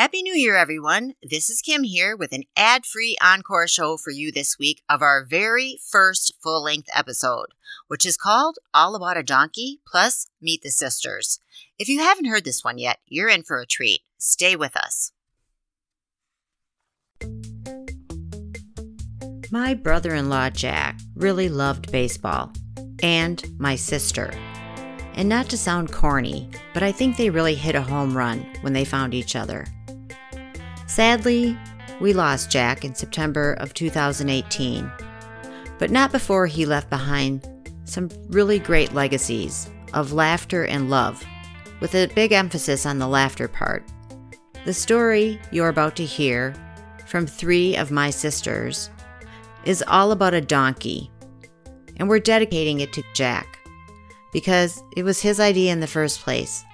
Happy New Year, everyone. This is Kim here with an ad free encore show for you this week of our very first full length episode, which is called All About a Donkey plus Meet the Sisters. If you haven't heard this one yet, you're in for a treat. Stay with us. My brother in law, Jack, really loved baseball, and my sister. And not to sound corny, but I think they really hit a home run when they found each other. Sadly, we lost Jack in September of 2018, but not before he left behind some really great legacies of laughter and love, with a big emphasis on the laughter part. The story you're about to hear from three of my sisters is all about a donkey, and we're dedicating it to Jack because it was his idea in the first place.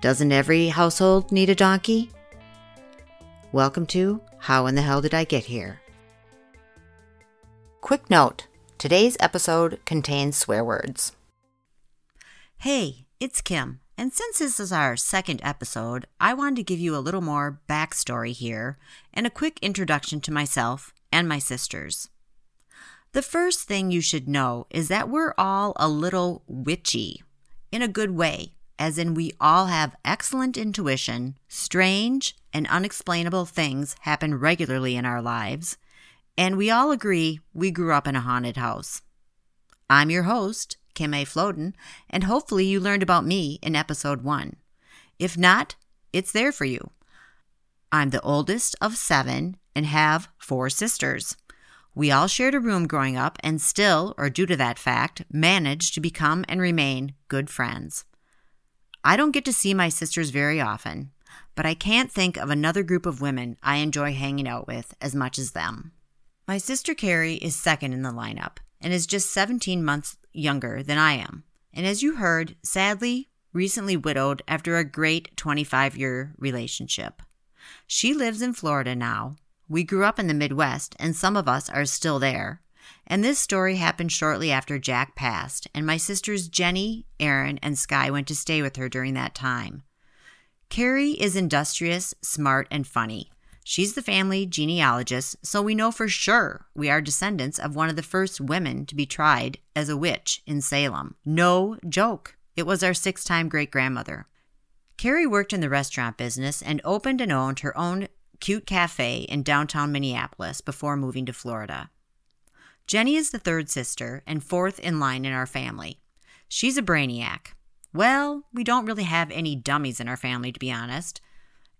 Doesn't every household need a donkey? Welcome to How in the Hell Did I Get Here? Quick note today's episode contains swear words. Hey, it's Kim, and since this is our second episode, I wanted to give you a little more backstory here and a quick introduction to myself and my sisters. The first thing you should know is that we're all a little witchy in a good way as in we all have excellent intuition, strange and unexplainable things happen regularly in our lives, and we all agree we grew up in a haunted house. I'm your host, Kim A. Floden, and hopefully you learned about me in episode one. If not, it's there for you. I'm the oldest of seven and have four sisters. We all shared a room growing up and still, or due to that fact, managed to become and remain good friends. I don't get to see my sisters very often, but I can't think of another group of women I enjoy hanging out with as much as them. My sister Carrie is second in the lineup and is just 17 months younger than I am. And as you heard, sadly, recently widowed after a great 25 year relationship. She lives in Florida now. We grew up in the Midwest, and some of us are still there. And this story happened shortly after Jack passed, and my sisters Jenny, Erin, and Sky went to stay with her during that time. Carrie is industrious, smart, and funny. She's the family genealogist, so we know for sure we are descendants of one of the first women to be tried as a witch in Salem. No joke. It was our six time great grandmother. Carrie worked in the restaurant business and opened and owned her own cute cafe in downtown Minneapolis before moving to Florida. Jenny is the third sister and fourth in line in our family. She's a brainiac. Well, we don't really have any dummies in our family, to be honest.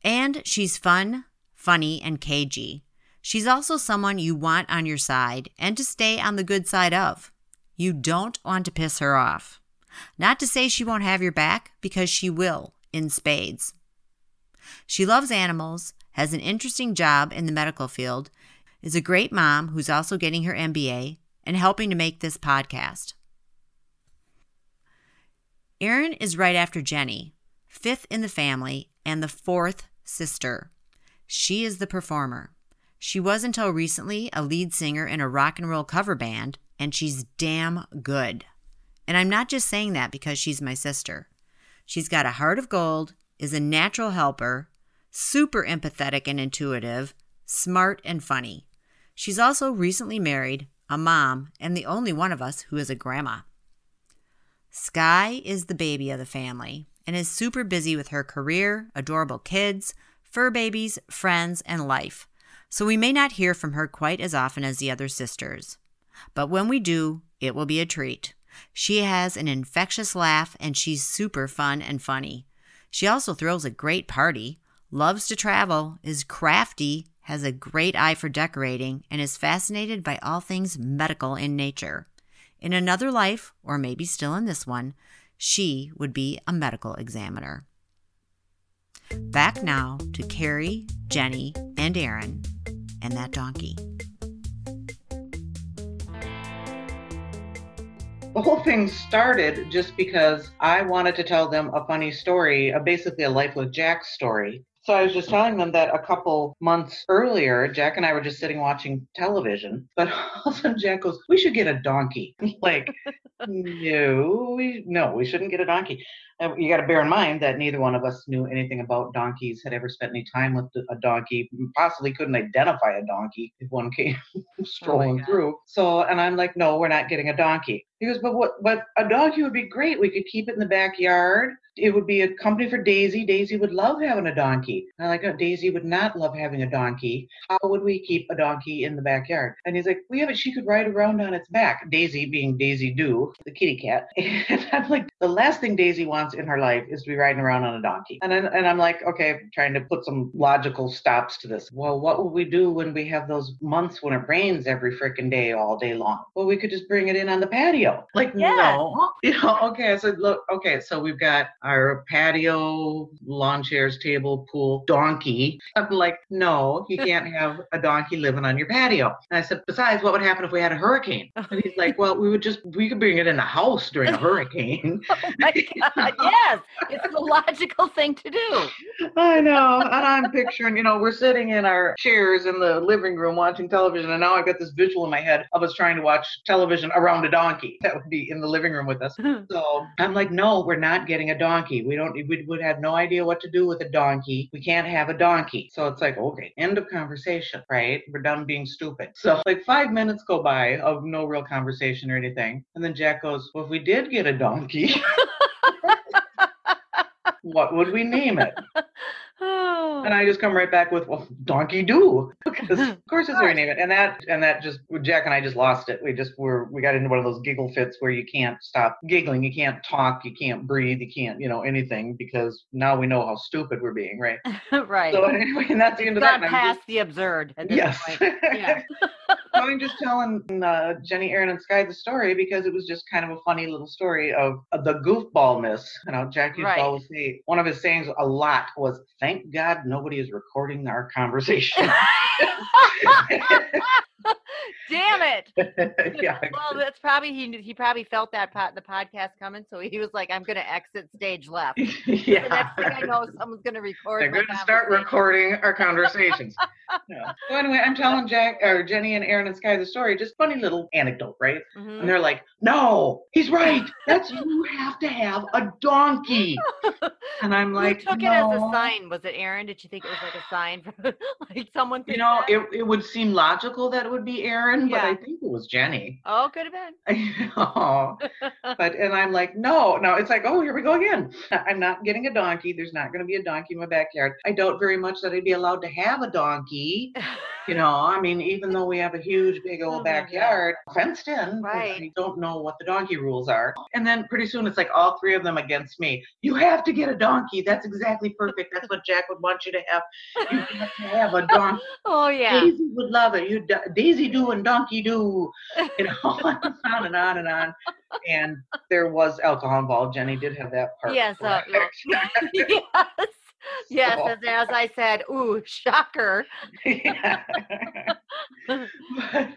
And she's fun, funny, and cagey. She's also someone you want on your side and to stay on the good side of. You don't want to piss her off. Not to say she won't have your back, because she will, in spades. She loves animals, has an interesting job in the medical field, is a great mom who's also getting her MBA and helping to make this podcast. Erin is right after Jenny, fifth in the family and the fourth sister. She is the performer. She was until recently a lead singer in a rock and roll cover band, and she's damn good. And I'm not just saying that because she's my sister. She's got a heart of gold, is a natural helper, super empathetic and intuitive, smart and funny. She's also recently married, a mom, and the only one of us who is a grandma. Sky is the baby of the family and is super busy with her career, adorable kids, fur babies, friends, and life, so we may not hear from her quite as often as the other sisters. But when we do, it will be a treat. She has an infectious laugh and she's super fun and funny. She also throws a great party, loves to travel, is crafty, has a great eye for decorating, and is fascinated by all things medical in nature. In another life, or maybe still in this one, she would be a medical examiner. Back now to Carrie, Jenny, and Erin, and that donkey. The whole thing started just because I wanted to tell them a funny story, a basically a Life with Jack story. So I was just telling them that a couple months earlier, Jack and I were just sitting watching television, but all of a sudden Jack goes, "We should get a donkey." like, no, we no, we shouldn't get a donkey. Uh, you got to bear in mind that neither one of us knew anything about donkeys, had ever spent any time with a donkey, possibly couldn't identify a donkey if one came oh, strolling oh through. So, and I'm like, no, we're not getting a donkey. He goes, but what? But a donkey would be great. We could keep it in the backyard. It would be a company for Daisy. Daisy would love having a donkey. And I'm like, oh, Daisy would not love having a donkey. How would we keep a donkey in the backyard? And he's like, we have it. She could ride around on its back. Daisy being Daisy Do, the kitty cat. And I'm like, the last thing Daisy wants in her life is to be riding around on a donkey. And then, and I'm like, okay, trying to put some logical stops to this. Well, what would we do when we have those months when it rains every freaking day all day long? Well, we could just bring it in on the patio. Like, yeah. no, you know, okay. I said, look, okay, so we've got our patio, lawn chairs, table, pool, donkey. I'm like, no, you can't have a donkey living on your patio. And I said, besides, what would happen if we had a hurricane? And he's like, well, we would just, we could bring it in the house during a hurricane. oh my God, yes, it's the logical thing to do. I know. And I'm picturing, you know, we're sitting in our chairs in the living room watching television. And now I've got this visual in my head of us trying to watch television around a donkey. That would be in the living room with us. so I'm like, no, we're not getting a donkey. We don't, we would have no idea what to do with a donkey. We can't have a donkey. So it's like, okay, end of conversation, right? We're done being stupid. So like five minutes go by of no real conversation or anything. And then Jack goes, well, if we did get a donkey, what would we name it? Oh. And I just come right back with, well, Donkey Do, because of course it's very name it. And that and that just Jack and I just lost it. We just were we got into one of those giggle fits where you can't stop giggling, you can't talk, you can't breathe, you can't you know anything because now we know how stupid we're being, right? right. So anyway, and that's the end of that. past just, the absurd. yes. Yeah. I'm just telling uh, Jenny, Erin, and Sky the story because it was just kind of a funny little story of, of the goofballness. You know, Jack used right. always say one of his sayings a lot was, "Thank God nobody is recording our conversation." Damn it! yeah. Well, that's probably he. He probably felt that pot, the podcast coming, so he was like, "I'm going to exit stage left." yeah. The next thing I know, someone's going to record. They're going to start recording our conversations. So anyway, I'm telling Jack or Jenny and Erin and Sky the story. Just funny little anecdote, right? Mm-hmm. And they're like, "No, he's right. That's you have to have a donkey." And I'm like, Who took no. it as a sign? Was it Erin? Did you think it was like a sign from like someone? You know, it, it would seem logical that it would be Erin, yeah. but I think it was Jenny. Oh, could have been. oh, but and I'm like, no, no. It's like, oh, here we go again. I'm not getting a donkey. There's not going to be a donkey in my backyard. I doubt very much that I'd be allowed to have a donkey. You know, I mean, even though we have a huge, big old oh backyard fenced in, right. I don't know what the donkey rules are. And then pretty soon it's like all three of them against me. You have to get a donkey. That's exactly perfect. That's what Jack would want you to have. You have to have a donkey. oh yeah. Daisy would love it. You Daisy do and donkey do. You know, on and on and on. And there was alcohol involved. Jenny did have that part. Yes. Uh, yes. Yes, so. as, as I said, ooh, shocker. but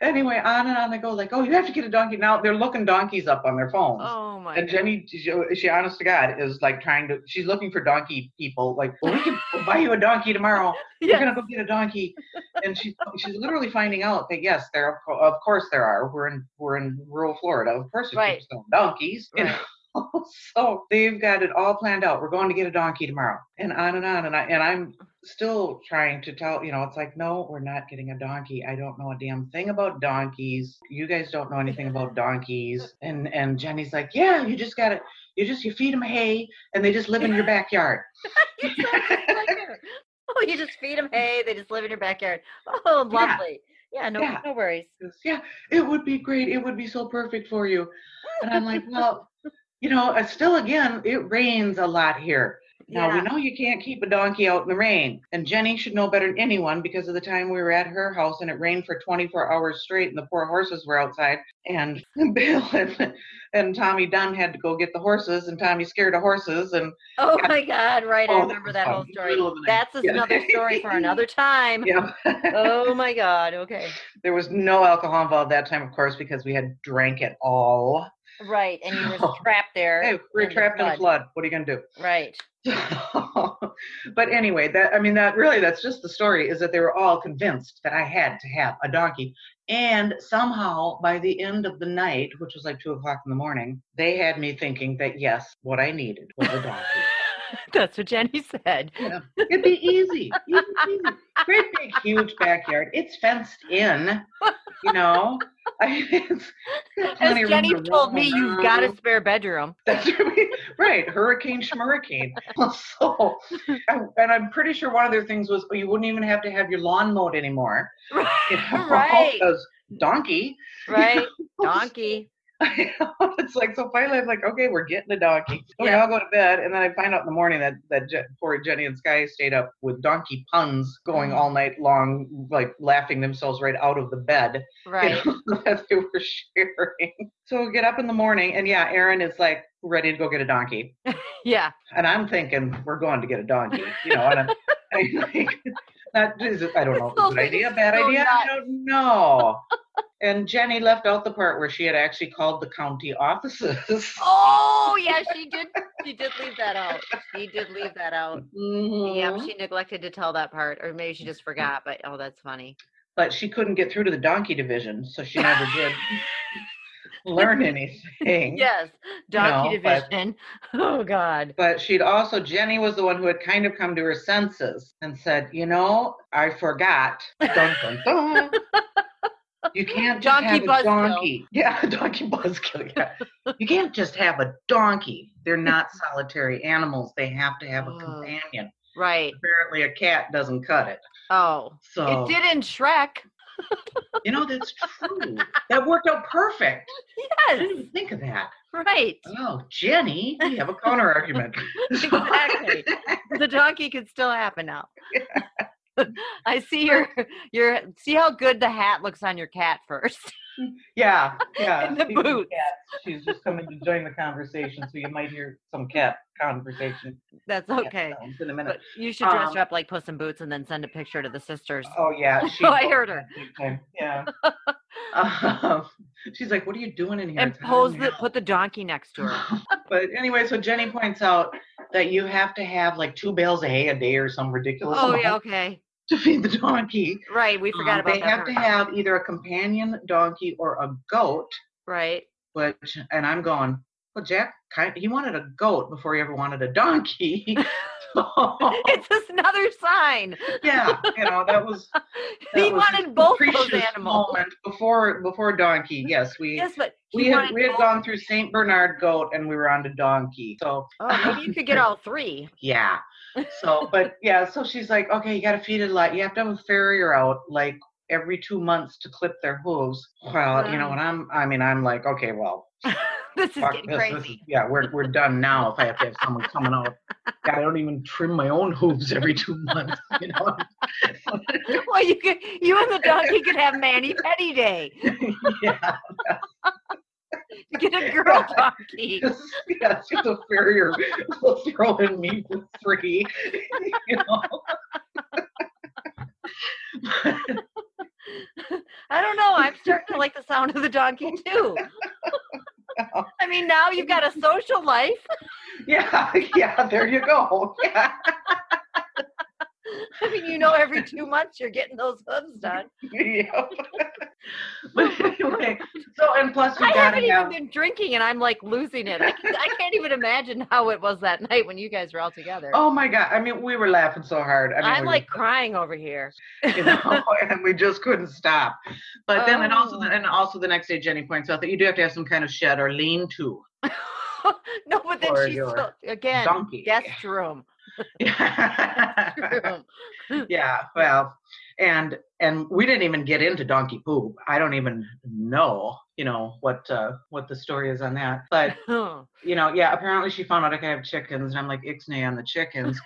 anyway, on and on they go, like, oh, you have to get a donkey. Now they're looking donkeys up on their phones. Oh my And Jenny, she, she honest to God, is like trying to she's looking for donkey people, like, well, we can buy you a donkey tomorrow. Yes. We're gonna go get a donkey. And she's she's literally finding out that yes, there of course there are. We're in we're in rural Florida. Of course there's right. donkeys. Right. You know? so they've got it all planned out. We're going to get a donkey tomorrow, and on and on. And I and I'm still trying to tell. You know, it's like, no, we're not getting a donkey. I don't know a damn thing about donkeys. You guys don't know anything about donkeys. And and Jenny's like, yeah, you just got to. You just you feed them hay, and they just live in your backyard. oh, you just feed them hay. They just live in your backyard. Oh, lovely. Yeah, yeah no, yeah. no worries. Yeah, it would be great. It would be so perfect for you. And I'm like, well, you know, uh, still again, it rains a lot here. Now yeah. we know you can't keep a donkey out in the rain. And Jenny should know better than anyone because of the time we were at her house and it rained for 24 hours straight and the poor horses were outside. And Bill and, and Tommy Dunn had to go get the horses and Tommy scared of horses and Oh got, my God, right. Oh, I remember that whole story. That's yeah. another story for another time. Yeah. oh my God. Okay. There was no alcohol involved that time, of course, because we had drank it all Right, and you were trapped there. Hey, we're trapped in a flood. What are you gonna do? Right. but anyway, that I mean that really that's just the story is that they were all convinced that I had to have a donkey. And somehow by the end of the night, which was like two o'clock in the morning, they had me thinking that yes, what I needed was a donkey. That's what Jenny said. Yeah. It'd be easy. easy, easy. Great big huge backyard. It's fenced in. You know. I, As Jenny told me, you've got a spare bedroom. That's right. right. Hurricane schmurricane. so, and I'm pretty sure one of their things was oh, you wouldn't even have to have your lawn mowed anymore. Right. You know, right. Because donkey. Right. Donkey. it's like so finally I'm like, okay, we're getting a donkey. So yeah. we all go to bed, and then I find out in the morning that that Je- poor Jenny and Sky stayed up with donkey puns going mm. all night long, like laughing themselves right out of the bed. Right. You know, that they were sharing. So we get up in the morning, and yeah, Erin is like ready to go get a donkey. yeah. And I'm thinking we're going to get a donkey, you know, and I'm, I'm like, not, I don't know, good idea, bad idea, I don't know. And Jenny left out the part where she had actually called the county offices. Oh yeah, she did. She did leave that out. She did leave that out. Mm-hmm. Yeah, she neglected to tell that part, or maybe she just forgot. But oh, that's funny. But she couldn't get through to the donkey division, so she never did learn anything. yes, donkey you know, division. But, oh God. But she'd also Jenny was the one who had kind of come to her senses and said, you know, I forgot. Dun, dun, dun. You can't just donkey have a donkey. Yeah, donkey buzzkill. Yeah. you can't just have a donkey. They're not solitary animals. They have to have a companion. Right. Apparently, a cat doesn't cut it. Oh, so it did in Shrek. you know that's true. That worked out perfect. Yes. I didn't even think of that. Right. Oh, Jenny, we have a counter argument. exactly. the donkey could still happen now. Yeah. I see your your see how good the hat looks on your cat first. Yeah, yeah. In the boot. She's just coming to join the conversation, so you might hear some cat conversation. That's okay. In a minute. But you should dress um, her up like Puss in Boots and then send a picture to the sisters. Oh yeah, she, oh, I heard her. Yeah. um, she's like, "What are you doing in here?" And pose the put the donkey next to her. but anyway, so Jenny points out that you have to have like two bales of hay a day or some ridiculous. Oh amount. yeah, okay to feed the donkey. Right, we forgot um, about they that. They have to have either a companion donkey or a goat. Right. Which, and I'm going, well, Jack, kind he wanted a goat before he ever wanted a donkey. it's just another sign. Yeah, you know that was. That he was wanted both those animals. Before before donkey. Yes, we. Yes, but we had we had both. gone through Saint Bernard goat and we were on to donkey. So. Oh, maybe you could get all three. yeah. So, but yeah, so she's like, okay, you got to feed it a lot. You have to have a farrier out like every two months to clip their hooves. Well, you know, and I'm, I mean, I'm like, okay, well, this is getting this, crazy. This is, yeah, we're we're done now. If I have to have someone coming out, God, I don't even trim my own hooves every two months. You know. well, you could, you and the donkey could have mani-pedi Day. yeah. Get a girl donkey. yeah, she's a farrier. We'll throw in me for free. You know. I don't know. I'm starting to like the sound of the donkey too. I mean, now you've got a social life. Yeah, yeah, there you go. Yeah. I mean, you know, every two months you're getting those hooves done. Yep. but anyway, so and plus we I haven't have... even been drinking, and I'm like losing it. I, can, I can't even imagine how it was that night when you guys were all together. Oh my god! I mean, we were laughing so hard. I mean, I'm like crying over here. You know, and we just couldn't stop. But oh. then, and also, the, and also the next day, Jenny points out that you do have to have some kind of shed or lean-to. no, but then she's still, again donkey. guest room. yeah. well, and and we didn't even get into donkey poop. I don't even know, you know, what uh what the story is on that. But you know, yeah, apparently she found out I could have chickens, and I'm like ixnay on the chickens.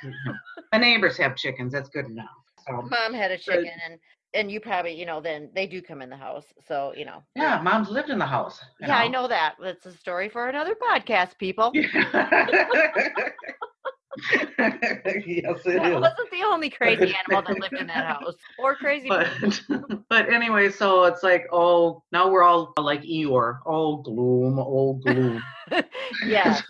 My neighbors have chickens. That's good enough. So, Mom had a chicken, but, and and you probably, you know, then they do come in the house. So, you know. Yeah, mom's lived in the house. Yeah, know? I know that. That's a story for another podcast, people. Yeah. yes, it wasn't the only crazy animal that lived in that house. Or crazy. But, but anyway, so it's like, oh, now we're all like Eeyore. Oh, gloom, oh, gloom. yeah.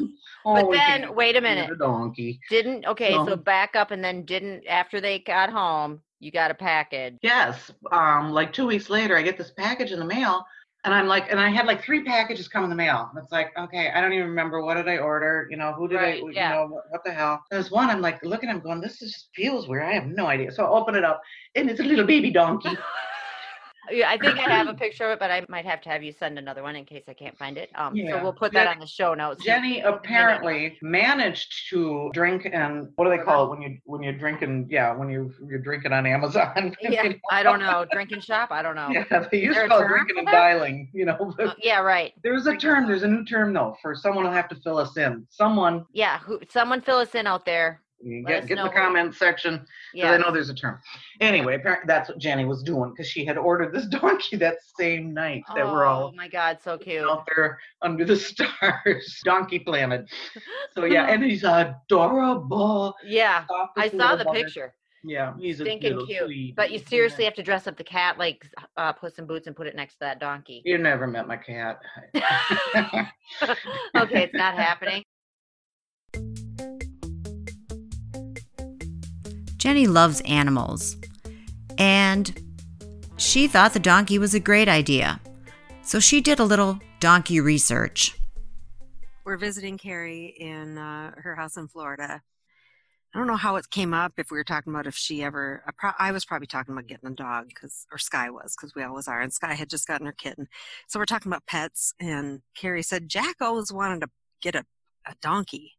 oh, But then, wait a minute. A donkey. Didn't okay, so back up and then didn't after they got home, you got a package. Yes. Um, like two weeks later, I get this package in the mail, and I'm like, and I had like three packages come in the mail. And it's like, okay, I don't even remember what did I order. You know, who did Right, I? You know, what, what the hell? There's one. I'm like looking. I'm going. This just feels weird. I have no idea. So I open it up, and it's a little baby donkey. Yeah, I think I have a picture of it, but I might have to have you send another one in case I can't find it. Um, so we'll put that on the show notes. Jenny apparently managed to drink and what do they call it when you when you're drinking? Yeah, when you you're drinking on Amazon. Yeah, I don't know. Drinking shop? I don't know. Yeah, they used to call drinking and dialing. You know, Uh, yeah, right. there's a term. There's a new term though for someone will have to fill us in. Someone Yeah, who someone fill us in out there. Let get us get in the what- comment section because Yeah. I know there's a term. Anyway, apparently that's what Jenny was doing because she had ordered this donkey that same night that we're all Oh my god, so cute. out there under the stars, Donkey Planet. So yeah, and he's adorable. Yeah. I saw the picture. Yeah, he's a Stinking little cute. sweet. But you seriously have to dress up the cat like uh, Puss in Boots and put it next to that donkey. You never met my cat. okay, it's not happening. Jenny loves animals, and she thought the donkey was a great idea. So she did a little donkey research. we're visiting Carrie in uh, her house in Florida. I don't know how it came up. If we were talking about if she ever, I, pro- I was probably talking about getting a dog because, or Sky was because we always are, and Sky had just gotten her kitten. So we're talking about pets, and Carrie said Jack always wanted to get a, a donkey,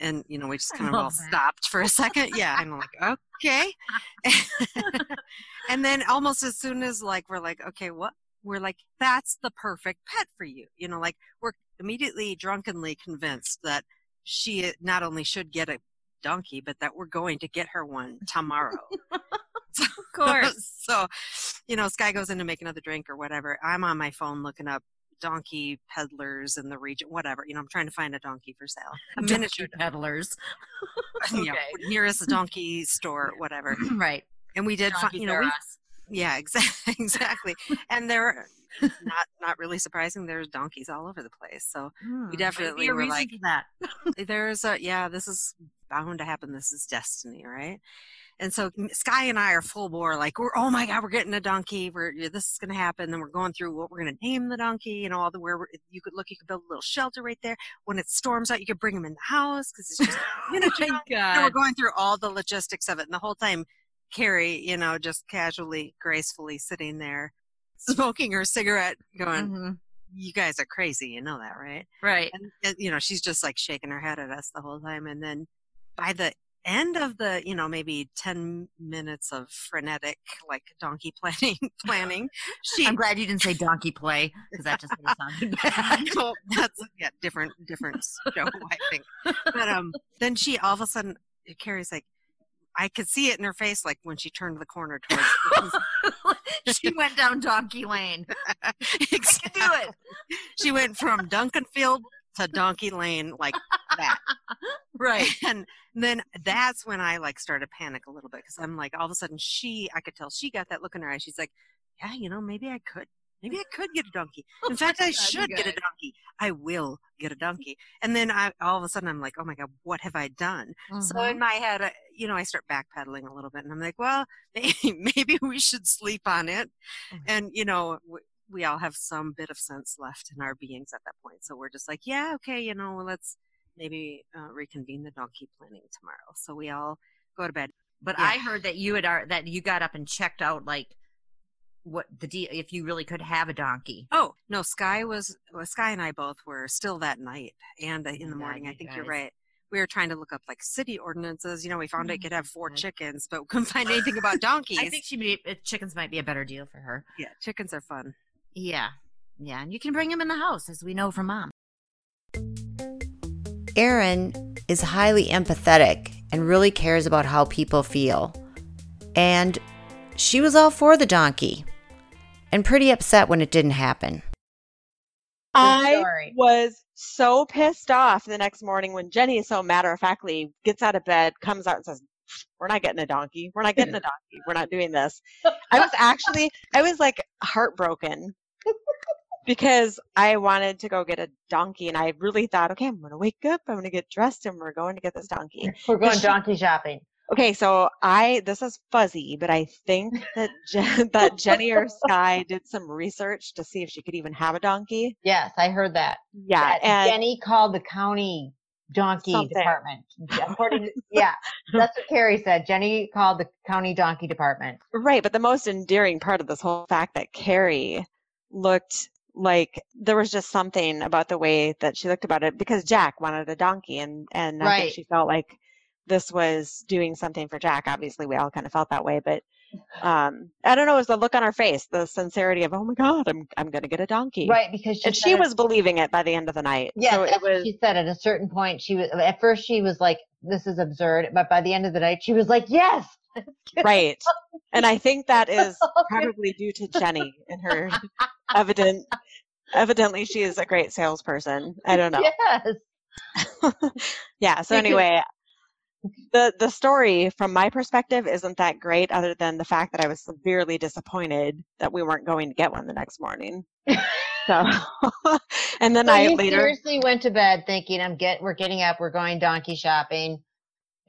and you know we just kind of all that. stopped for a second. Yeah, I'm like okay, and then almost as soon as like we're like okay, what we're like that's the perfect pet for you, you know, like we're immediately drunkenly convinced that she uh, not only should get a donkey, but that we're going to get her one tomorrow. Of course. so, you know, Sky goes in to make another drink or whatever. I'm on my phone looking up donkey peddlers in the region, whatever. You know, I'm trying to find a donkey for sale. A miniature, peddlers. you know, Okay. nearest donkey store, whatever. right. And we did find, you know, we, yeah, exactly, exactly. And there, not not really surprising. There's donkeys all over the place. So we definitely were like, that. there's a yeah this is bound to happen this is destiny right and so sky and i are full bore like we're oh my god we're getting a donkey we're this is going to happen then we're going through what we're going to name the donkey you know all the where we're, you could look you could build a little shelter right there when it storms out you could bring him in the house because it's just miniature Oh. And we're going through all the logistics of it and the whole time carrie you know just casually gracefully sitting there smoking her cigarette going Mhm. you guys are crazy you know that right Right. and, and you know she's just like shaking her head at us the whole time and then by the end of the you know maybe 10 minutes of frenetic like donkey planning planning she I'm glad you didn't say donkey play because that just sounded bad. well, that's yeah different different show i think but um then she all of a sudden carrie's like i could see it in her face like when she turned the corner towards she went down donkey lane. exactly. Do it. she went from duncanfield to donkey lane like that Right. and then that's when I like started to panic a little bit because I'm like, all of a sudden she, I could tell she got that look in her eye. She's like, yeah, you know, maybe I could, maybe I could get a donkey. In fact, I should get a donkey. I will get a donkey. And then I, all of a sudden I'm like, oh my God, what have I done? So Mhm. in my head, I, you know, I start backpedaling a little bit and I'm like, well, maybe, maybe we should sleep on it. Mhm. And, you know, we, all have some bit of sense left in our beings at that point. So we're just like, yeah, okay, you know, let's maybe uh, reconvene the donkey planning tomorrow. So we all go to bed. But Yeah. I heard that you had that you got up and checked out like what the deal if you really could have a donkey. Oh no, Sky was well, Sky and I both were still that night and uh, in Oh the morning. God, I think you're right. We were trying to look up like city ordinances. You know, we found Oh it could have four God. chickens, but couldn't find anything about donkeys. I think she may, uh, chickens might be a better deal for her. yeah, chickens are fun. Yeah. Yeah, and you can bring him in the house as we know from mom. Erin is highly empathetic and really cares about how people feel. And she was all for the donkey and pretty upset when it didn't happen. I was so pissed off the next morning when Jenny so matter of factly gets out of bed, comes out and says, we're not getting a donkey. We're not getting a donkey. We're not doing this. I was actually, I was like heartbroken because I wanted to go get a donkey and I really thought, okay, I'm going to wake up, I'm going to get dressed and we're going to get this donkey. We're going donkey shopping. Okay, so I this is fuzzy, but I think that Jen, that Jenny or Sky did some research to see if she could even have a donkey. Yes, I heard that. Yeah, that and Jenny called the county donkey something. department. According to, yeah, that's what Carrie said. Jenny called the county donkey department. Right, but the most endearing part of this whole fact that Carrie looked like there was just something about the way that she looked about it because Jack wanted a donkey and and right. I think she felt like this was doing something for Jack. Obviously, we all kind of felt that way, but um, I don't know. It was the look on her face, the sincerity of, "Oh my God, I'm I'm going to get a donkey." Right, because she and she was believing it by the end of the night. Yeah, so it was. She said at a certain point, she was at first she was like, "This is absurd," but by the end of the night, she was like, "Yes." right, and I think that is probably due to Jenny and her evident. Evidently, she is a great salesperson. I don't know. Yes. yeah. So anyway, the the story from my perspective isn't that great other than the fact that I was severely disappointed that we weren't going to get one the next morning. So and then so I later seriously went to bed thinking I'm get we're getting up, we're going donkey shopping.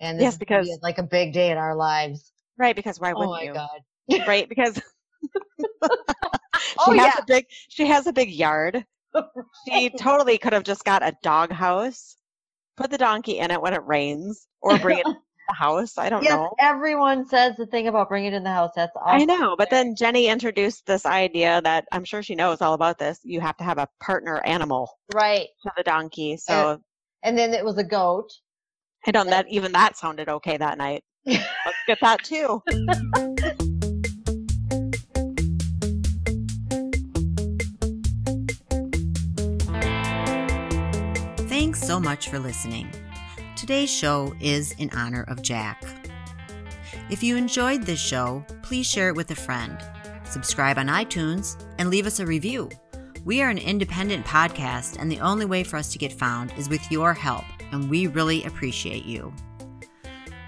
And yes, because be like a big day in our lives. Right, because why oh wouldn't oh you? God. Right, because oh, has yeah. a big she has a big yard. She totally could have just got a dog house put the donkey in it when it rains or bring it in the house. I don't yes, know. Everyone says the thing about bringing it in the house. That's awesome. I know. But then Jenny introduced this idea that I'm sure she knows all about this. You have to have a partner animal. Right. For the donkey. So and, and then it was a goat. I don't that even that sounded okay that night. Let's get that too. So much for listening. Today's show is in honor of Jack. If you enjoyed this show, please share it with a friend. Subscribe on iTunes and leave us a review. We are an independent podcast, and the only way for us to get found is with your help, and we really appreciate you.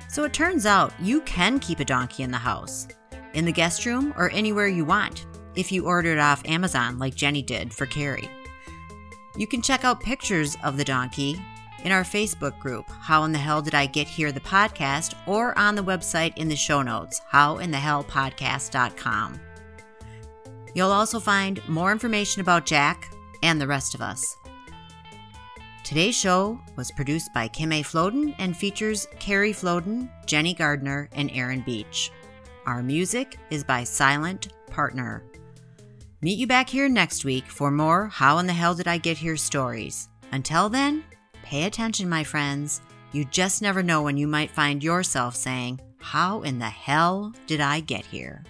So it turns out you can keep a donkey in the house, in the guest room, or anywhere you want, if you order it off Amazon like Jenny did for Carrie. You can check out pictures of the donkey in our Facebook group, How in the Hell Did I Get Here, the podcast, or on the website in the show notes, howinthehellpodcast.com. You'll also find more information about Jack and the rest of us. Today's show was produced by Kim A. Floden and features Carrie Floden, Jenny Gardner, and Erin Beach. Our music is by Silent Partner. Meet you back here next week for more How in the Hell Did I Get Here stories. Until then, pay attention, my friends. You just never know when you might find yourself saying, How in the hell did I get here?